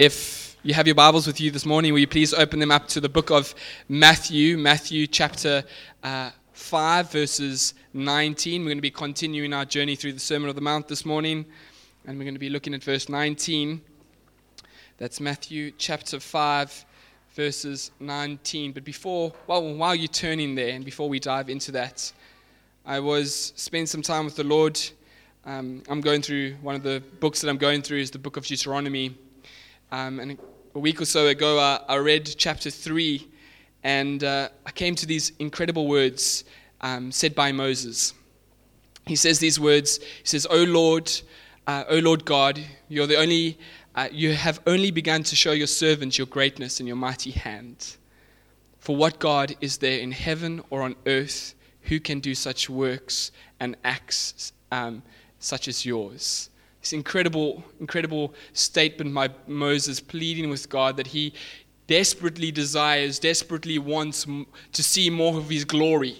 If you have your Bibles with you this morning, will you please open them up to the book of Matthew, Matthew chapter uh, 5, verses 19. We're going to be continuing our journey through the Sermon of the Mount this morning, and we're going to be looking at verse 19. That's Matthew chapter 5, verses 19. But before, well, while you're turning there, and before we dive into that, I was spending some time with the Lord. Um, I'm going through one of the books that I'm going through is the book of Deuteronomy um, and a week or so ago, uh, I read chapter 3, and uh, I came to these incredible words um, said by Moses. He says these words He says, O Lord, uh, O Lord God, you're the only, uh, you have only begun to show your servants your greatness and your mighty hand. For what God is there in heaven or on earth who can do such works and acts um, such as yours? This incredible, incredible statement by Moses pleading with God that he desperately desires, desperately wants to see more of his glory.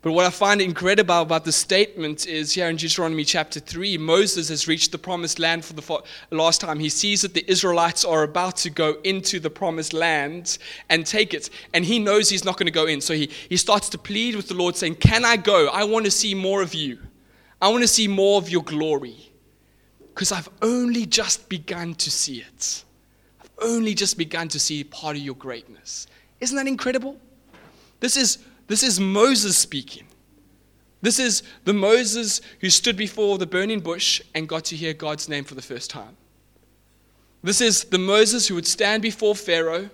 But what I find incredible about the statement is here in Deuteronomy chapter 3, Moses has reached the promised land for the last time. He sees that the Israelites are about to go into the promised land and take it. And he knows he's not going to go in. So he, he starts to plead with the Lord, saying, Can I go? I want to see more of you. I want to see more of your glory because I've only just begun to see it. I've only just begun to see part of your greatness. Isn't that incredible? This is, this is Moses speaking. This is the Moses who stood before the burning bush and got to hear God's name for the first time. This is the Moses who would stand before Pharaoh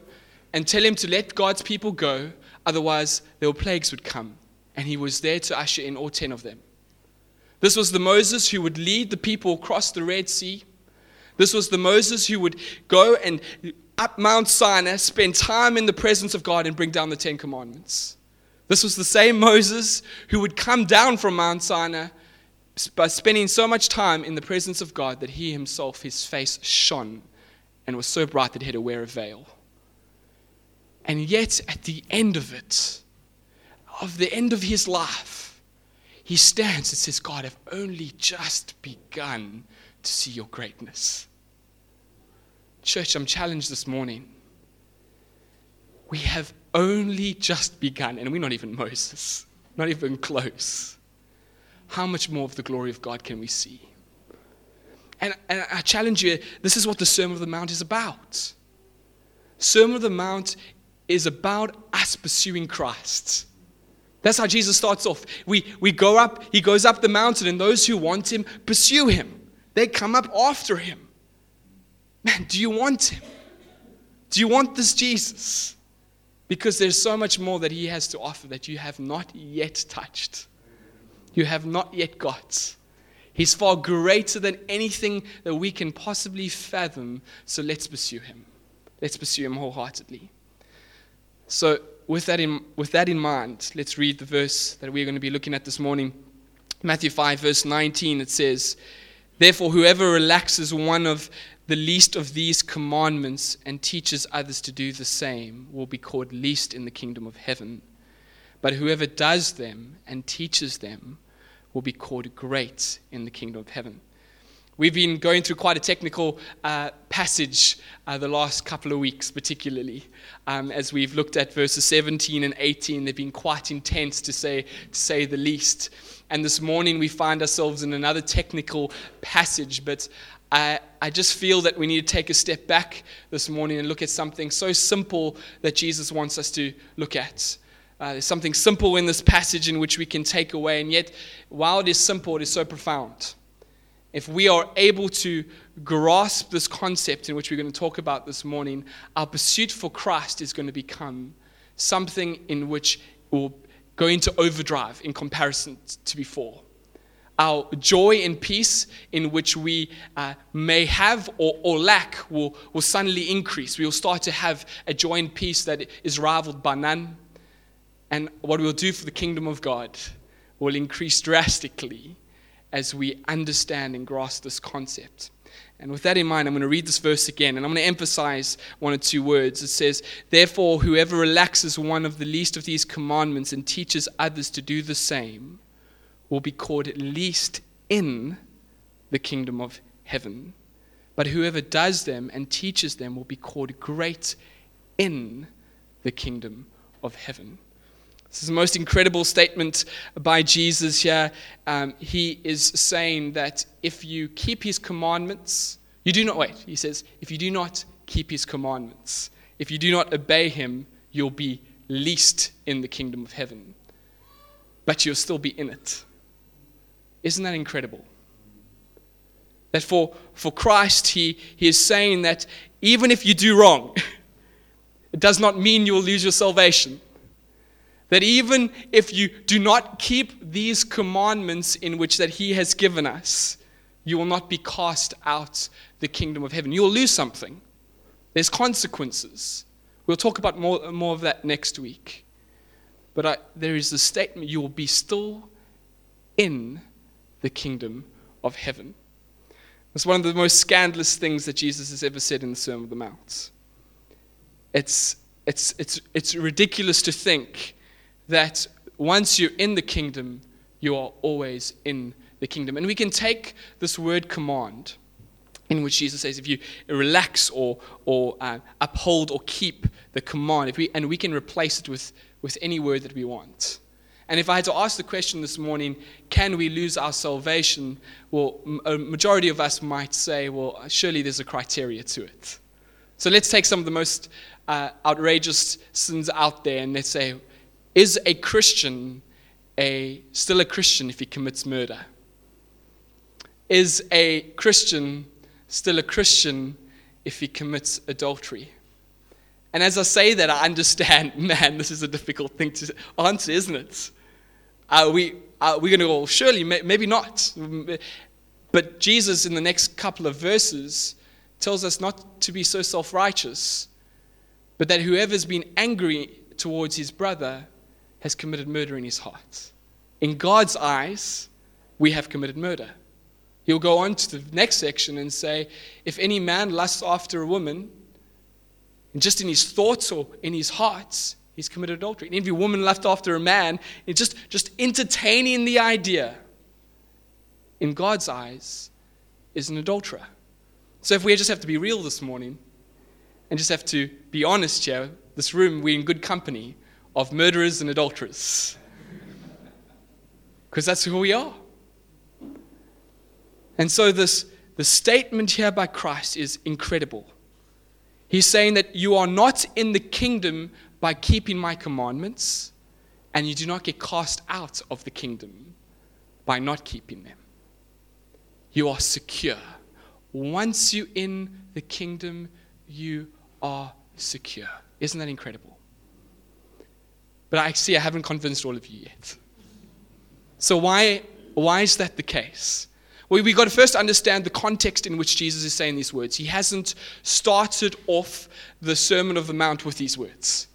and tell him to let God's people go, otherwise, there were plagues would come. And he was there to usher in all 10 of them. This was the Moses who would lead the people across the Red Sea. This was the Moses who would go and up Mount Sinai, spend time in the presence of God, and bring down the Ten Commandments. This was the same Moses who would come down from Mount Sinai by spending so much time in the presence of God that he himself, his face shone and was so bright that he had to wear a veil. And yet, at the end of it, of the end of his life, he stands and says, God, I've only just begun to see your greatness. Church, I'm challenged this morning. We have only just begun, and we're not even Moses, not even close. How much more of the glory of God can we see? And, and I challenge you, this is what the Sermon of the Mount is about. Sermon of the Mount is about us pursuing Christ. That's how Jesus starts off. We, we go up, he goes up the mountain, and those who want him pursue him. They come up after him. Man, do you want him? Do you want this Jesus? Because there's so much more that he has to offer that you have not yet touched. You have not yet got. He's far greater than anything that we can possibly fathom. So let's pursue him. Let's pursue him wholeheartedly. So, with that, in, with that in mind, let's read the verse that we're going to be looking at this morning. Matthew 5, verse 19, it says, Therefore, whoever relaxes one of the least of these commandments and teaches others to do the same will be called least in the kingdom of heaven. But whoever does them and teaches them will be called great in the kingdom of heaven. We've been going through quite a technical uh, passage uh, the last couple of weeks, particularly. Um, as we've looked at verses 17 and 18, they've been quite intense to say, to say the least. And this morning we find ourselves in another technical passage, but I, I just feel that we need to take a step back this morning and look at something so simple that Jesus wants us to look at. Uh, there's something simple in this passage in which we can take away, and yet, while it is simple, it is so profound if we are able to grasp this concept in which we're going to talk about this morning, our pursuit for Christ is going to become something in which will go into overdrive in comparison to before. Our joy and peace, in which we uh, may have or, or lack, will, will suddenly increase. We will start to have a joy and peace that is rivaled by none. And what we'll do for the kingdom of God will increase drastically as we understand and grasp this concept. And with that in mind, I'm going to read this verse again, and I'm going to emphasize one or two words. It says, Therefore, whoever relaxes one of the least of these commandments and teaches others to do the same will be called at least in the kingdom of heaven. but whoever does them and teaches them will be called great in the kingdom of heaven. This is the most incredible statement by Jesus here. Um, he is saying that if you keep his commandments, you do not wait. He says, if you do not keep his commandments, if you do not obey him, you'll be least in the kingdom of heaven. But you'll still be in it. Isn't that incredible? That for, for Christ, he, he is saying that even if you do wrong, it does not mean you will lose your salvation. That even if you do not keep these commandments in which that he has given us, you will not be cast out the kingdom of heaven. You will lose something. There's consequences. We'll talk about more, more of that next week. But I, there is a statement you will be still in the kingdom of heaven. It's one of the most scandalous things that Jesus has ever said in the Sermon on the Mount. It's, it's, it's, it's ridiculous to think that once you're in the kingdom, you are always in the kingdom. And we can take this word command, in which Jesus says, if you relax or, or uh, uphold or keep the command, we, and we can replace it with, with any word that we want. And if I had to ask the question this morning, can we lose our salvation? Well, a majority of us might say, well, surely there's a criteria to it. So let's take some of the most uh, outrageous sins out there and let's say, is a Christian a, still a Christian if he commits murder? Is a Christian still a Christian if he commits adultery? And as I say that, I understand, man, this is a difficult thing to answer, isn't it? Are we, uh, are we going to go, surely, maybe not. But Jesus, in the next couple of verses, tells us not to be so self righteous, but that whoever's been angry towards his brother has committed murder in his heart. In God's eyes, we have committed murder. He'll go on to the next section and say, if any man lusts after a woman, just in his thoughts or in his hearts, he's committed adultery. And if a woman left after a man, it's just, just entertaining the idea, in God's eyes, is an adulterer. So if we just have to be real this morning and just have to be honest here, this room, we're in good company of murderers and adulterers. Because that's who we are. And so this the statement here by Christ is incredible. He's saying that you are not in the kingdom by keeping my commandments, and you do not get cast out of the kingdom by not keeping them. You are secure. Once you're in the kingdom, you are secure. Isn't that incredible? But I see I haven't convinced all of you yet. So, why, why is that the case? Well, we've got to first understand the context in which Jesus is saying these words. He hasn't started off the Sermon of the Mount with these words.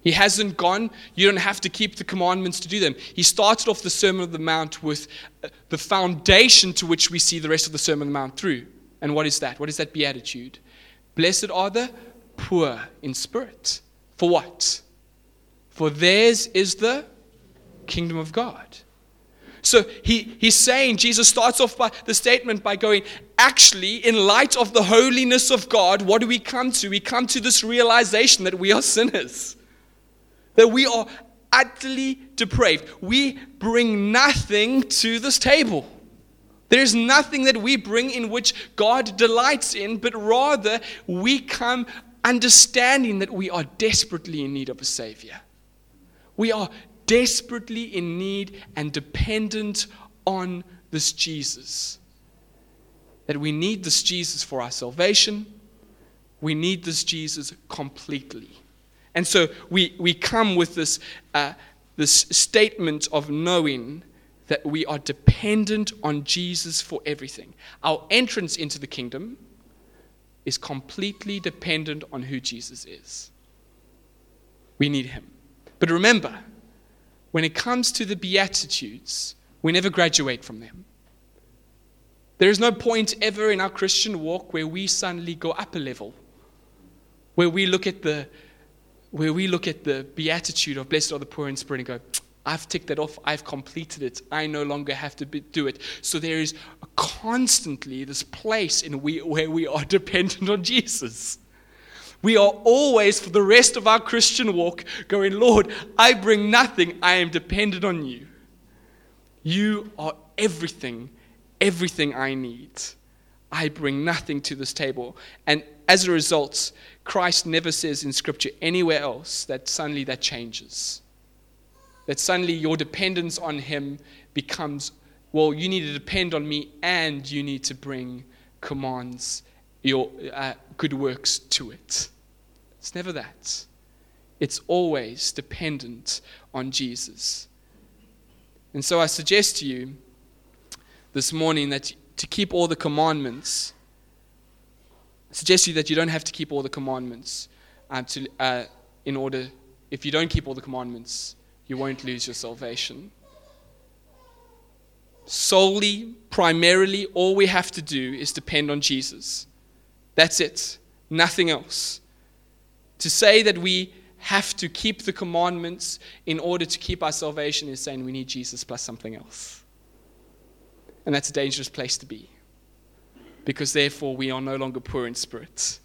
He hasn't gone, you don't have to keep the commandments to do them. He started off the Sermon of the Mount with uh, the foundation to which we see the rest of the Sermon of the Mount through. And what is that? What is that beatitude? Blessed are the poor in spirit. For what? For theirs is the kingdom of God. So he, he's saying, Jesus starts off by the statement by going, actually, in light of the holiness of God, what do we come to? We come to this realization that we are sinners, that we are utterly depraved. We bring nothing to this table. There's nothing that we bring in which God delights in, but rather we come understanding that we are desperately in need of a Savior. We are desperately in need and dependent on this Jesus. That we need this Jesus for our salvation. We need this Jesus completely. And so we, we come with this, uh, this statement of knowing that we are dependent on Jesus for everything. Our entrance into the kingdom is completely dependent on who Jesus is. We need him. But remember, when it comes to the Beatitudes, we never graduate from them. There is no point ever in our Christian walk where we suddenly go up a level, where we look at the, where we look at the beatitude of blessed are the poor in spirit and go, I've ticked that off. I've completed it. I no longer have to be, do it. So there is constantly this place in we, where we are dependent on Jesus. We are always, for the rest of our Christian walk, going, Lord, I bring nothing. I am dependent on you. You are everything, everything I need. I bring nothing to this table. And as a result, Christ never says in Scripture anywhere else that suddenly that changes. That suddenly your dependence on Him becomes, well, you need to depend on me and you need to bring commands, your uh, good works to it. It's never that. It's always dependent on Jesus. And so I suggest to you this morning that to keep all the commandments, I suggest to you that you don't have to keep all the commandments um, to, uh, in order, if you don't keep all the commandments, you won't lose your salvation. Solely, primarily, all we have to do is depend on Jesus. That's it, nothing else. To say that we have to keep the commandments in order to keep our salvation is saying we need Jesus plus something else. And that's a dangerous place to be. Because therefore, we are no longer poor in spirit.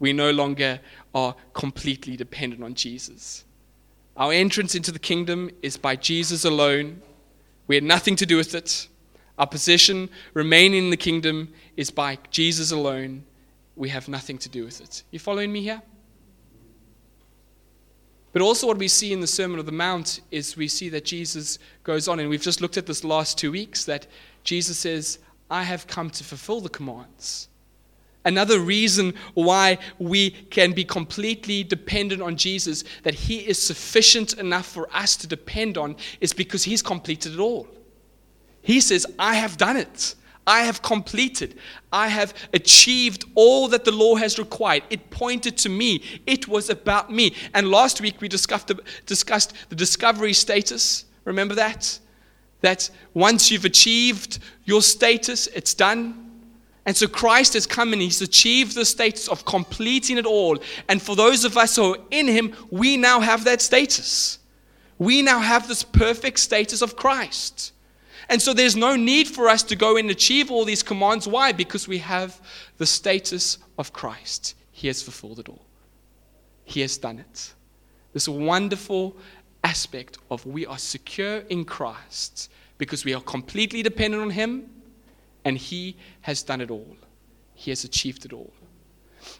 We no longer are completely dependent on Jesus. Our entrance into the kingdom is by Jesus alone. We had nothing to do with it. Our position remaining in the kingdom is by Jesus alone. We have nothing to do with it. You following me here? But also, what we see in the Sermon of the Mount is we see that Jesus goes on, and we've just looked at this last two weeks that Jesus says, I have come to fulfill the commands. Another reason why we can be completely dependent on Jesus, that He is sufficient enough for us to depend on, is because He's completed it all. He says, I have done it. I have completed. I have achieved all that the law has required. It pointed to me. It was about me. And last week we discussed the, discussed the discovery status. Remember that? That once you've achieved your status, it's done. And so Christ has come and he's achieved the status of completing it all. And for those of us who are in him, we now have that status. We now have this perfect status of Christ. And so there's no need for us to go and achieve all these commands. Why? Because we have the status of Christ. He has fulfilled it all, He has done it. This wonderful aspect of we are secure in Christ because we are completely dependent on Him and He has done it all. He has achieved it all.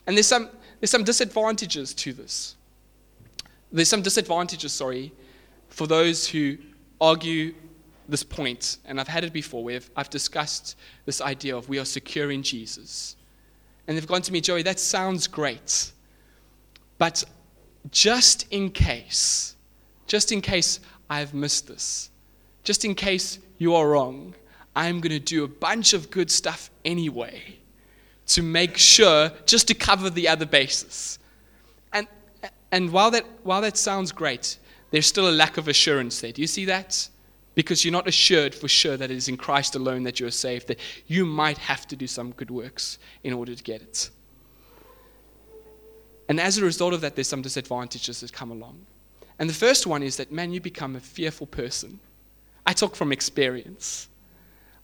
And there's some, there's some disadvantages to this. There's some disadvantages, sorry, for those who argue this point, and I've had it before, where I've discussed this idea of we are secure in Jesus. And they've gone to me, Joey, that sounds great. But just in case, just in case I've missed this, just in case you are wrong, I'm going to do a bunch of good stuff anyway to make sure, just to cover the other bases. And, and while, that, while that sounds great, there's still a lack of assurance there. Do you see that? Because you're not assured for sure that it is in Christ alone that you're saved, that you might have to do some good works in order to get it. And as a result of that, there's some disadvantages that come along. And the first one is that, man, you become a fearful person. I talk from experience.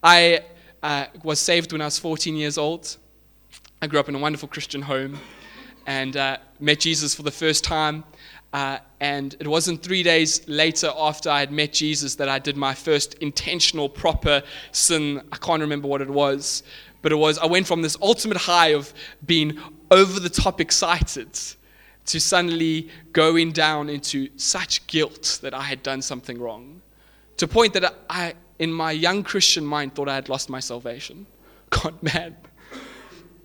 I uh, was saved when I was 14 years old. I grew up in a wonderful Christian home and uh, met Jesus for the first time. Uh, and it wasn't three days later after I had met Jesus that I did my first intentional, proper sin. I can't remember what it was, but it was I went from this ultimate high of being over the top excited to suddenly going down into such guilt that I had done something wrong. To a point that I, in my young Christian mind, thought I had lost my salvation. God, man,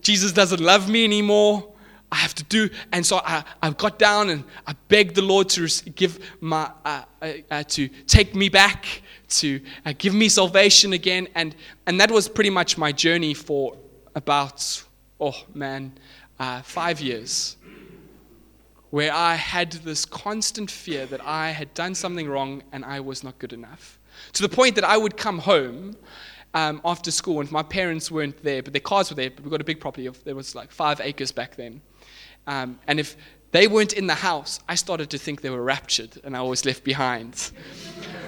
Jesus doesn't love me anymore. I have to do. And so I, I got down and I begged the Lord to give my, uh, uh, uh, to take me back, to uh, give me salvation again. And, and that was pretty much my journey for about, oh man, uh, five years. Where I had this constant fear that I had done something wrong and I was not good enough. To the point that I would come home um, after school, and my parents weren't there, but their cars were there. But we got a big property of there was like five acres back then. Um, and if They weren't in the house. I started to think they were raptured and I was left behind.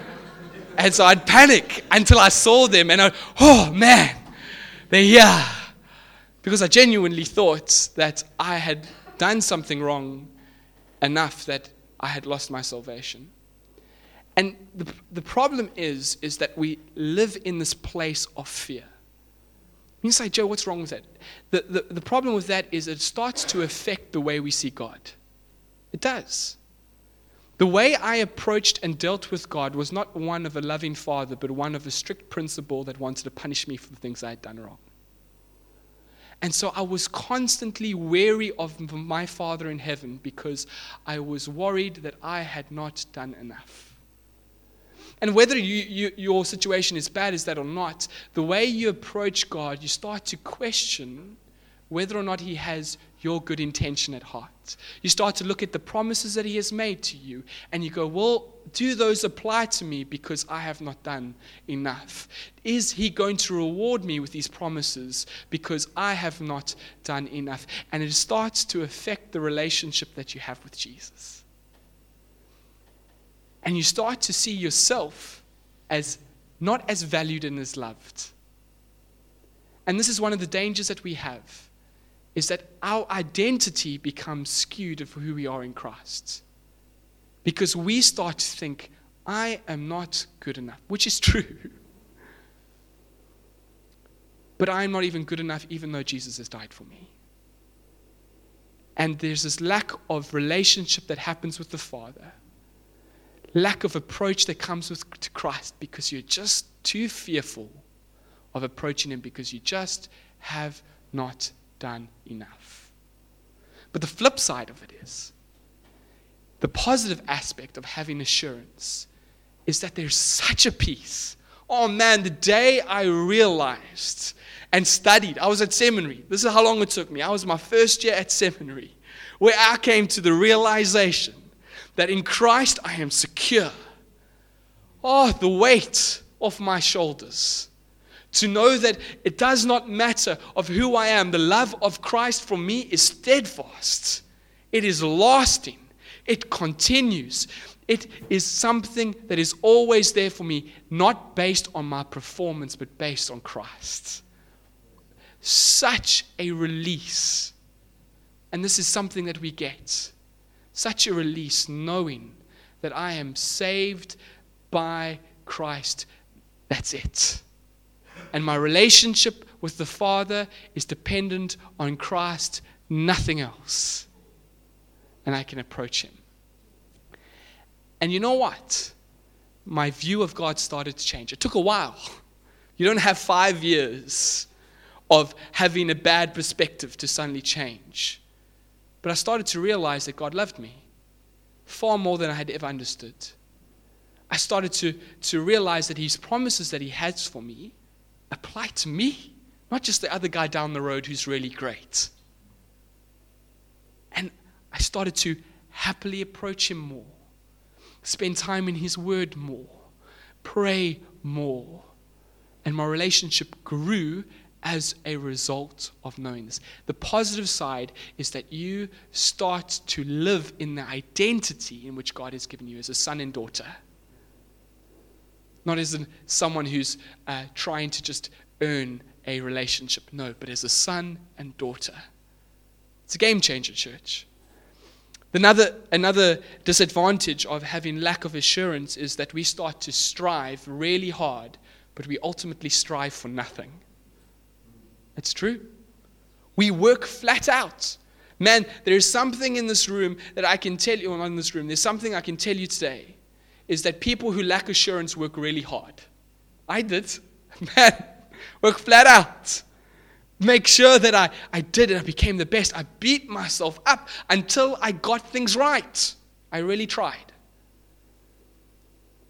and so I'd panic until I saw them and I, oh man, they're here. Because I genuinely thought that I had done something wrong enough that I had lost my salvation. And the, the problem is, is that we live in this place of fear. You say, Joe, what's wrong with that? The, the, the problem with that is it starts to affect the way we see God. It does. The way I approached and dealt with God was not one of a loving father, but one of a strict principal that wanted to punish me for the things I had done wrong. And so I was constantly wary of my Father in heaven because I was worried that I had not done enough. And whether you, you, your situation is bad as that or not, the way you approach God, you start to question whether or not He has your good intention at heart. You start to look at the promises that He has made to you, and you go, Well, do those apply to me because I have not done enough? Is He going to reward me with these promises because I have not done enough? And it starts to affect the relationship that you have with Jesus and you start to see yourself as not as valued and as loved. And this is one of the dangers that we have is that our identity becomes skewed of who we are in Christ. Because we start to think, I am not good enough, which is true. But I am not even good enough, even though Jesus has died for me. And there's this lack of relationship that happens with the Father lack of approach that comes with to Christ because you're just too fearful of approaching Him because you just have not done enough. But the flip side of it is the positive aspect of having assurance is that there's such a peace. Oh man, the day I realized and studied, I was at seminary. This is how long it took me. I was my first year at seminary, where I came to the realization that in Christ I am secure. Oh, the weight off my shoulders. To know that it does not matter of who I am, the love of Christ for me is steadfast. It is lasting. It continues. It is something that is always there for me, not based on my performance, but based on Christ. Such a release. And this is something that we get such a release knowing that I am saved by Christ. That's it. And my relationship with the Father is dependent on Christ, nothing else. And I can approach Him. And you know what? My view of God started to change. It took a while. You don't have five years of having a bad perspective to suddenly change. But I started to realize that God loved me far more than I had ever understood. I started to, to realize that His promises that He has for me apply to me, not just the other guy down the road who's really great. And I started to happily approach Him more, spend time in His Word more, pray more. And my relationship grew as a result of knowing this. The positive side is that you start to live in the identity in which God has given you as a son and daughter. Not as someone who's uh, trying to just earn a relationship, no, but as a son and daughter. It's a game changer, church. Another, another disadvantage of having lack of assurance is that we start to strive really hard, but we ultimately strive for nothing. It's true. We work flat out. Man, there is something in this room that I can tell you, well, in this room, there's something I can tell you today is that people who lack assurance work really hard. I did. Man, work flat out. Make sure that I, I did it. I became the best. I beat myself up until I got things right. I really tried.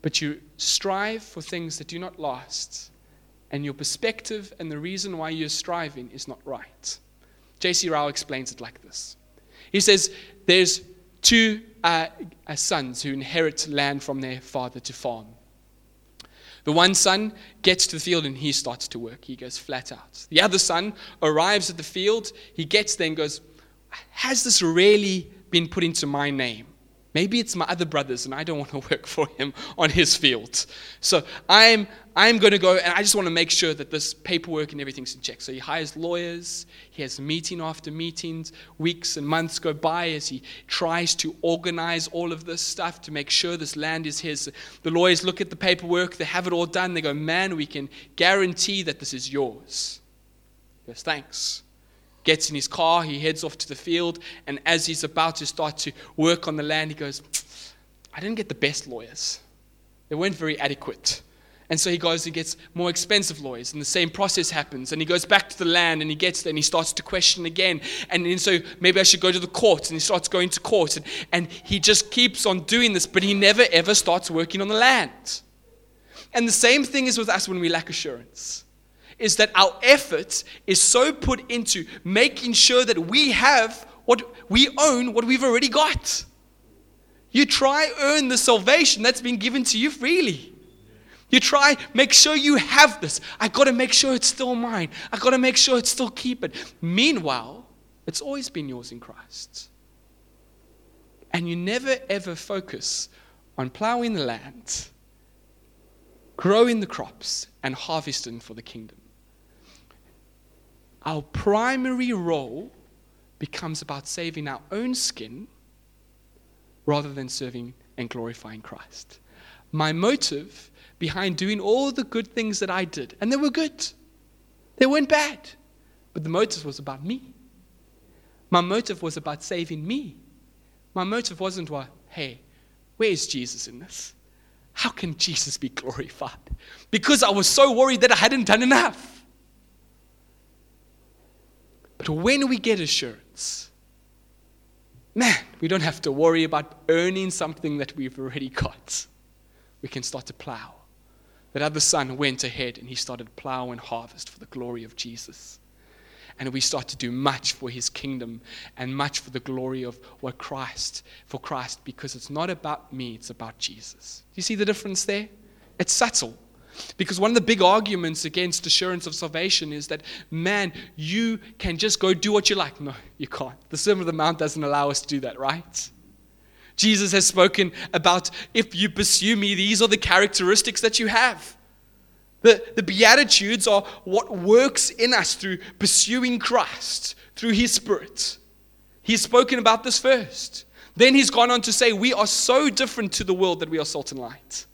But you strive for things that do not last and your perspective and the reason why you're striving is not right. J.C. Ryle explains it like this He says, There's two uh, uh, sons who inherit land from their father to farm. The one son gets to the field and he starts to work. He goes flat out. The other son arrives at the field. He gets there and goes, Has this really been put into my name. Maybe it's my other brothers, and I don't want to work for him on his field. So I'm, I'm going to go, and I just want to make sure that this paperwork and everything's in check. So he hires lawyers. He has meeting after meetings. Weeks and months go by as he tries to organize all of this stuff to make sure this land is his. The lawyers look at the paperwork. They have it all done. They go, man, we can guarantee that this is yours. He goes, thanks gets in his car, he heads off to the field, and as he's about to start to work on the land, he goes, I didn't get the best lawyers. They weren't very adequate. And so he goes and gets more expensive lawyers, and the same process happens. And he goes back to the land, and he gets there, and he starts to question again. And then so maybe I should go to the court, and he starts going to court. And, and he just keeps on doing this, but he never ever starts working on the land. And the same thing is with us when we lack assurance is that our effort is so put into making sure that we have what we own, what we've already got. You try earn the salvation that's been given to you freely. You try make sure you have this. I got to make sure it's still mine. I got to make sure it's still keep it. Meanwhile, it's always been yours in Christ. And you never ever focus on plowing the land, growing the crops, and harvesting for the kingdom our primary role becomes about saving our own skin rather than serving and glorifying Christ. My motive behind doing all the good things that I did, and they were good, they weren't bad, but the motive was about me. My motive was about saving me. My motive wasn't, well, hey, where's Jesus in this? How can Jesus be glorified? Because I was so worried that I hadn't done enough. But when we get assurance, man, we don't have to worry about earning something that we've already got. We can start to plow. That other son went ahead and he started plow and harvest for the glory of Jesus. And we start to do much for his kingdom and much for the glory of what Christ, for Christ, because it's not about me, it's about Jesus. Do you see the difference there? It's subtle. Because one of the big arguments against assurance of salvation is that, man, you can just go do what you like. No, you can't. The Sermon of the Mount doesn't allow us to do that, right? Jesus has spoken about if you pursue me, these are the characteristics that you have. The, the Beatitudes are what works in us through pursuing Christ, through His Spirit. He's spoken about this first. Then he's gone on to say, We are so different to the world that we are salt and light.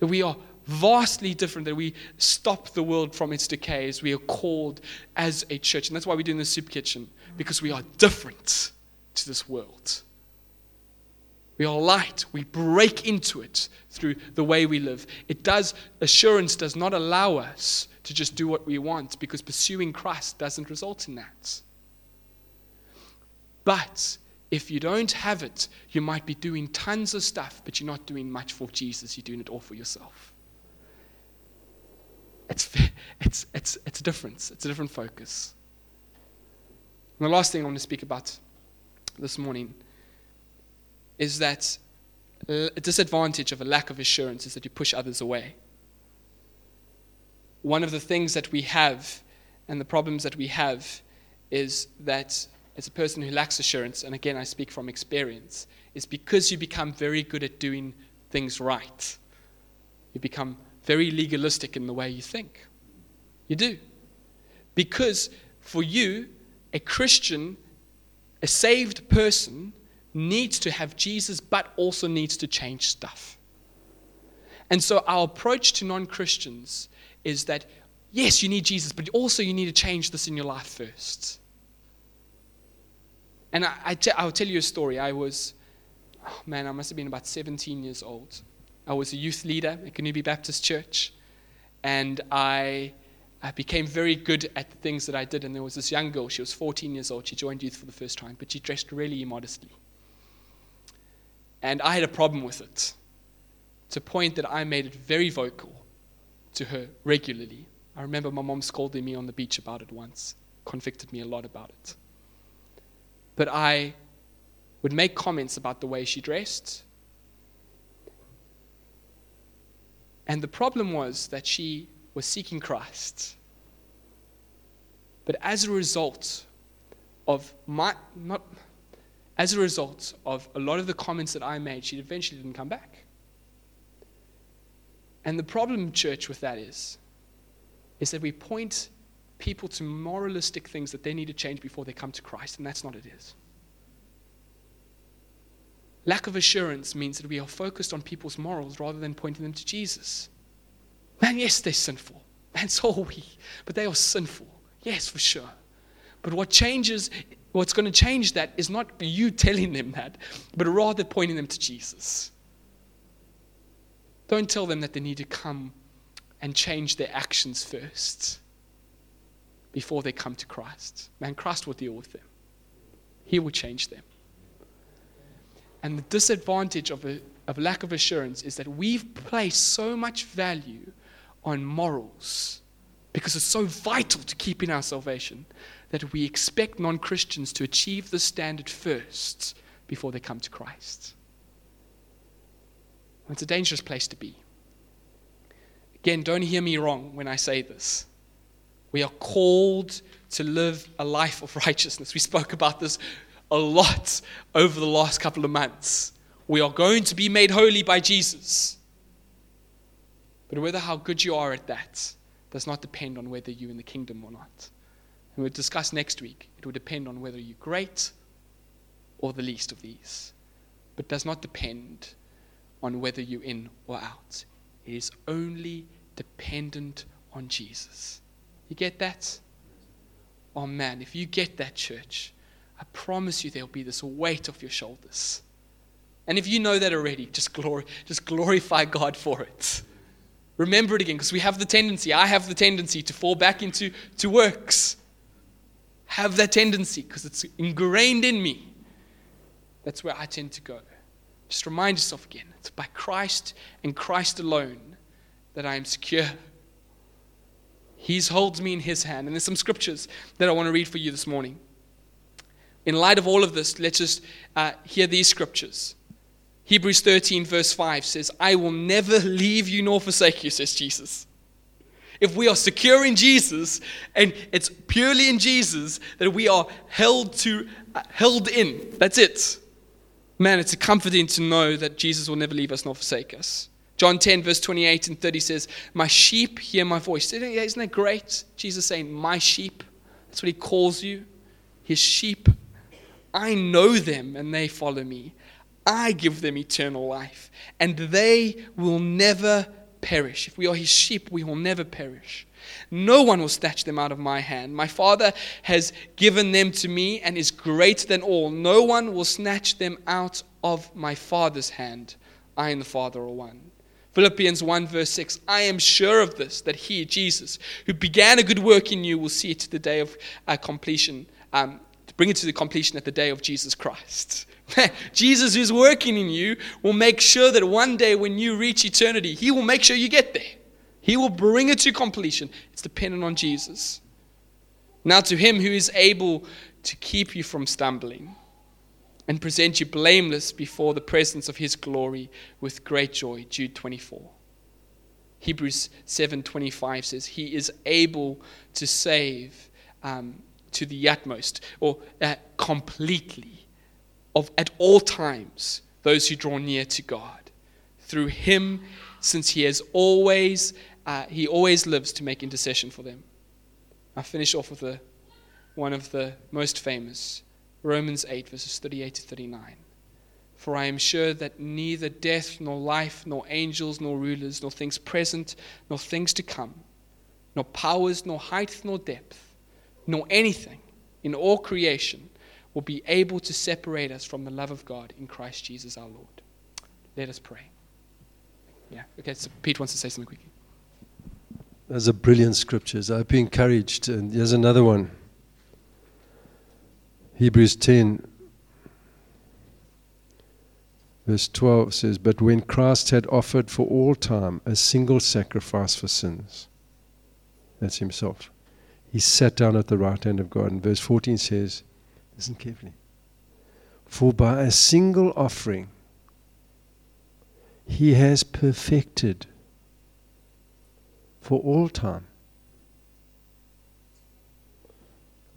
That we are vastly different, that we stop the world from its decay as we are called as a church. And that's why we do in the soup kitchen, because we are different to this world. We are light. We break into it through the way we live. It does, assurance does not allow us to just do what we want because pursuing Christ doesn't result in that. But if you don't have it, you might be doing tons of stuff, but you're not doing much for Jesus. You're doing it all for yourself. It's, it's, it's, it's a difference, it's a different focus. And the last thing I want to speak about this morning is that a disadvantage of a lack of assurance is that you push others away. One of the things that we have and the problems that we have is that as a person who lacks assurance, and again, I speak from experience, is because you become very good at doing things right. You become very legalistic in the way you think. You do. Because for you, a Christian, a saved person, needs to have Jesus, but also needs to change stuff. And so our approach to non Christians is that, yes, you need Jesus, but also you need to change this in your life first. And I, I t- I'll tell you a story. I was, oh man, I must have been about 17 years old. I was a youth leader at Kanubi Baptist Church, and I, I became very good at the things that I did. And there was this young girl, she was 14 years old. She joined youth for the first time, but she dressed really immodestly. And I had a problem with it to a point that I made it very vocal to her regularly. I remember my mom scolding me on the beach about it once, convicted me a lot about it. But I would make comments about the way she dressed. And the problem was that she was seeking Christ. But as a result of my, not, as a result of a lot of the comments that I made, she eventually didn't come back. And the problem, church, with that is, is that we point people to moralistic things that they need to change before they come to Christ, and that's not it is. Lack of assurance means that we are focused on people's morals rather than pointing them to Jesus. Man, yes, they're sinful. Man, so are we. But they are sinful. Yes, for sure. But what changes, what's going to change that is not you telling them that, but rather pointing them to Jesus. Don't tell them that they need to come and change their actions first before they come to Christ. Man, Christ will deal with them, He will change them. And the disadvantage of a of lack of assurance is that we've placed so much value on morals because it's so vital to keeping our salvation that we expect non Christians to achieve the standard first before they come to Christ. It's a dangerous place to be. Again, don't hear me wrong when I say this. We are called to live a life of righteousness. We spoke about this a lot over the last couple of months. We are going to be made holy by Jesus. But whether how good you are at that does not depend on whether you're in the kingdom or not. And we'll discuss next week. It will depend on whether you're great or the least of these. But does not depend on whether you're in or out. It is only dependent on Jesus. You get that? Oh man, if you get that, church, I promise you there'll be this weight off your shoulders. And if you know that already, just glory, just glorify God for it. Remember it again, because we have the tendency, I have the tendency to fall back into to works. Have that tendency because it's ingrained in me. That's where I tend to go. Just remind yourself again it's by Christ and Christ alone that I am secure. He holds me in His hand. And there's some scriptures that I want to read for you this morning. In light of all of this, let's just uh, hear these scriptures. Hebrews 13, verse 5 says, I will never leave you nor forsake you, says Jesus. If we are secure in Jesus, and it's purely in Jesus that we are held to uh, held in. That's it. Man, it's comforting to know that Jesus will never leave us nor forsake us. John 10, verse 28 and 30 says, My sheep hear my voice. Isn't that great? Jesus saying, My sheep. That's what he calls you. His sheep. I know them and they follow me. I give them eternal life, and they will never perish. If we are his sheep, we will never perish. No one will snatch them out of my hand. My Father has given them to me and is greater than all. No one will snatch them out of my Father's hand. I and the Father are one. Philippians 1, verse 6 I am sure of this, that he, Jesus, who began a good work in you, will see it to the day of uh, completion, um, bring it to the completion at the day of Jesus Christ. Jesus, who's working in you, will make sure that one day when you reach eternity, he will make sure you get there. He will bring it to completion. It's dependent on Jesus. Now, to him who is able to keep you from stumbling and present you blameless before the presence of his glory with great joy. Jude 24. Hebrews 7:25 says he is able to save um, to the utmost or uh, completely of at all times those who draw near to God. Through him, since he has always uh, he always lives to make intercession for them. I finish off with a, one of the most famous Romans 8, verses 38 to 39. For I am sure that neither death, nor life, nor angels, nor rulers, nor things present, nor things to come, nor powers, nor height, nor depth, nor anything in all creation will be able to separate us from the love of God in Christ Jesus our Lord. Let us pray. Yeah, okay, so Pete wants to say something quickly. Those are brilliant scriptures. I've been encouraged. And here's another one Hebrews 10, verse 12 says, But when Christ had offered for all time a single sacrifice for sins, that's himself, he sat down at the right hand of God. And verse 14 says, Listen carefully. For by a single offering, he has perfected for all time.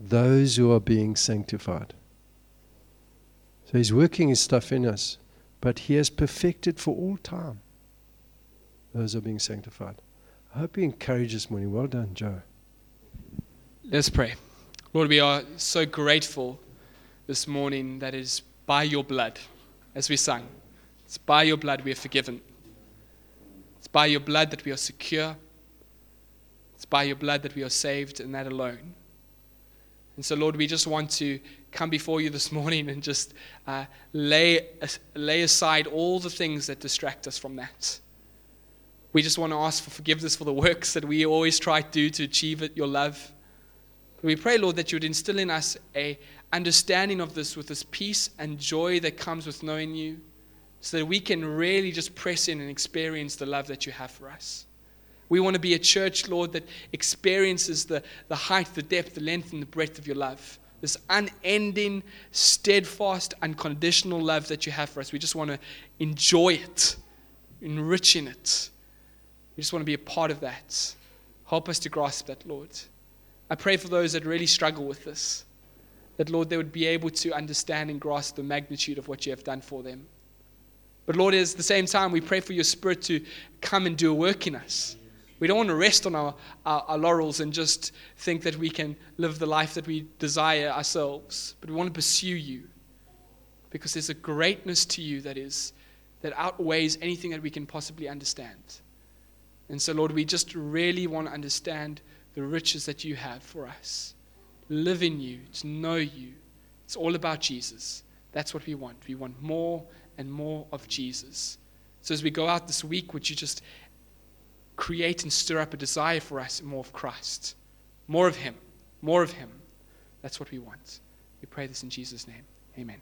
Those who are being sanctified. So He's working His stuff in us, but He has perfected for all time. Those who are being sanctified. I hope you encourage this morning. Well done, Joe. Let's pray. Lord, we are so grateful this morning that it is by your blood, as we sang, it's by your blood we are forgiven. It's by your blood that we are secure. It's by your blood that we are saved, and that alone. And so, Lord, we just want to come before you this morning and just uh, lay, lay aside all the things that distract us from that. We just want to ask for forgiveness for the works that we always try to do to achieve it, your love. We pray, Lord, that you would instill in us a understanding of this with this peace and joy that comes with knowing you, so that we can really just press in and experience the love that you have for us. We want to be a church, Lord, that experiences the, the height, the depth, the length, and the breadth of your love. This unending, steadfast, unconditional love that you have for us. We just want to enjoy it, enrich in it. We just want to be a part of that. Help us to grasp that, Lord. I pray for those that really struggle with this, that, Lord, they would be able to understand and grasp the magnitude of what you have done for them. But, Lord, at the same time, we pray for your Spirit to come and do a work in us. We don't want to rest on our, our, our, laurels and just think that we can live the life that we desire ourselves, but we want to pursue you because there's a greatness to you that is that outweighs anything that we can possibly understand. And so, Lord, we just really want to understand the riches that you have for us. Live in you, to know you. It's all about Jesus. That's what we want. We want more and more of Jesus. So as we go out this week, would you just create and stir up a desire for us more of Christ? More of Him. More of Him. That's what we want. We pray this in Jesus' name. Amen.